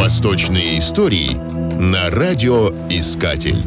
Восточные истории на радиоискатель.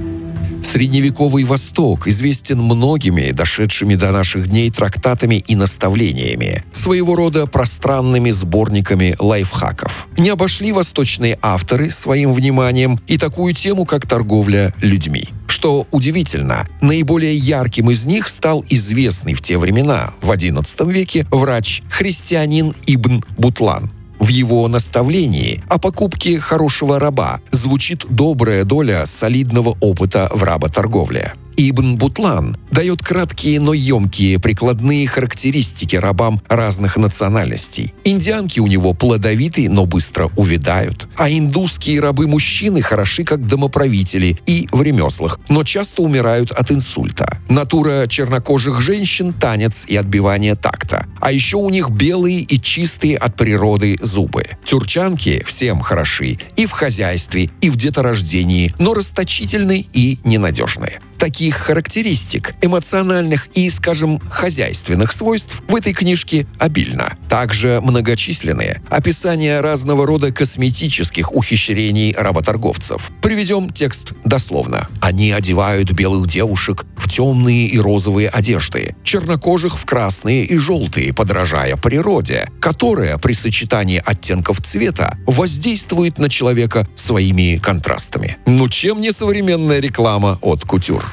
Средневековый Восток известен многими, дошедшими до наших дней трактатами и наставлениями, своего рода пространными сборниками лайфхаков. Не обошли восточные авторы своим вниманием и такую тему, как торговля людьми. Что удивительно, наиболее ярким из них стал известный в те времена, в XI веке, врач-христианин Ибн Бутлан – в его наставлении о покупке хорошего раба звучит добрая доля солидного опыта в работорговле. Ибн Бутлан дает краткие, но емкие прикладные характеристики рабам разных национальностей. Индианки у него плодовитые, но быстро увядают. А индусские рабы-мужчины хороши как домоправители и в ремеслах, но часто умирают от инсульта. Натура чернокожих женщин – танец и отбивание такта. А еще у них белые и чистые от природы зубы. Тюрчанки всем хороши и в хозяйстве, и в деторождении, но расточительны и ненадежные. Таких характеристик, эмоциональных и, скажем, хозяйственных свойств в этой книжке обильно. Также многочисленные описания разного рода косметических ухищрений работорговцев. Приведем текст дословно. Они одевают белых девушек в темные и розовые одежды, чернокожих в красные и желтые, подражая природе, которая при сочетании оттенков цвета воздействует на человека своими контрастами. Ну чем не современная реклама от кутюр?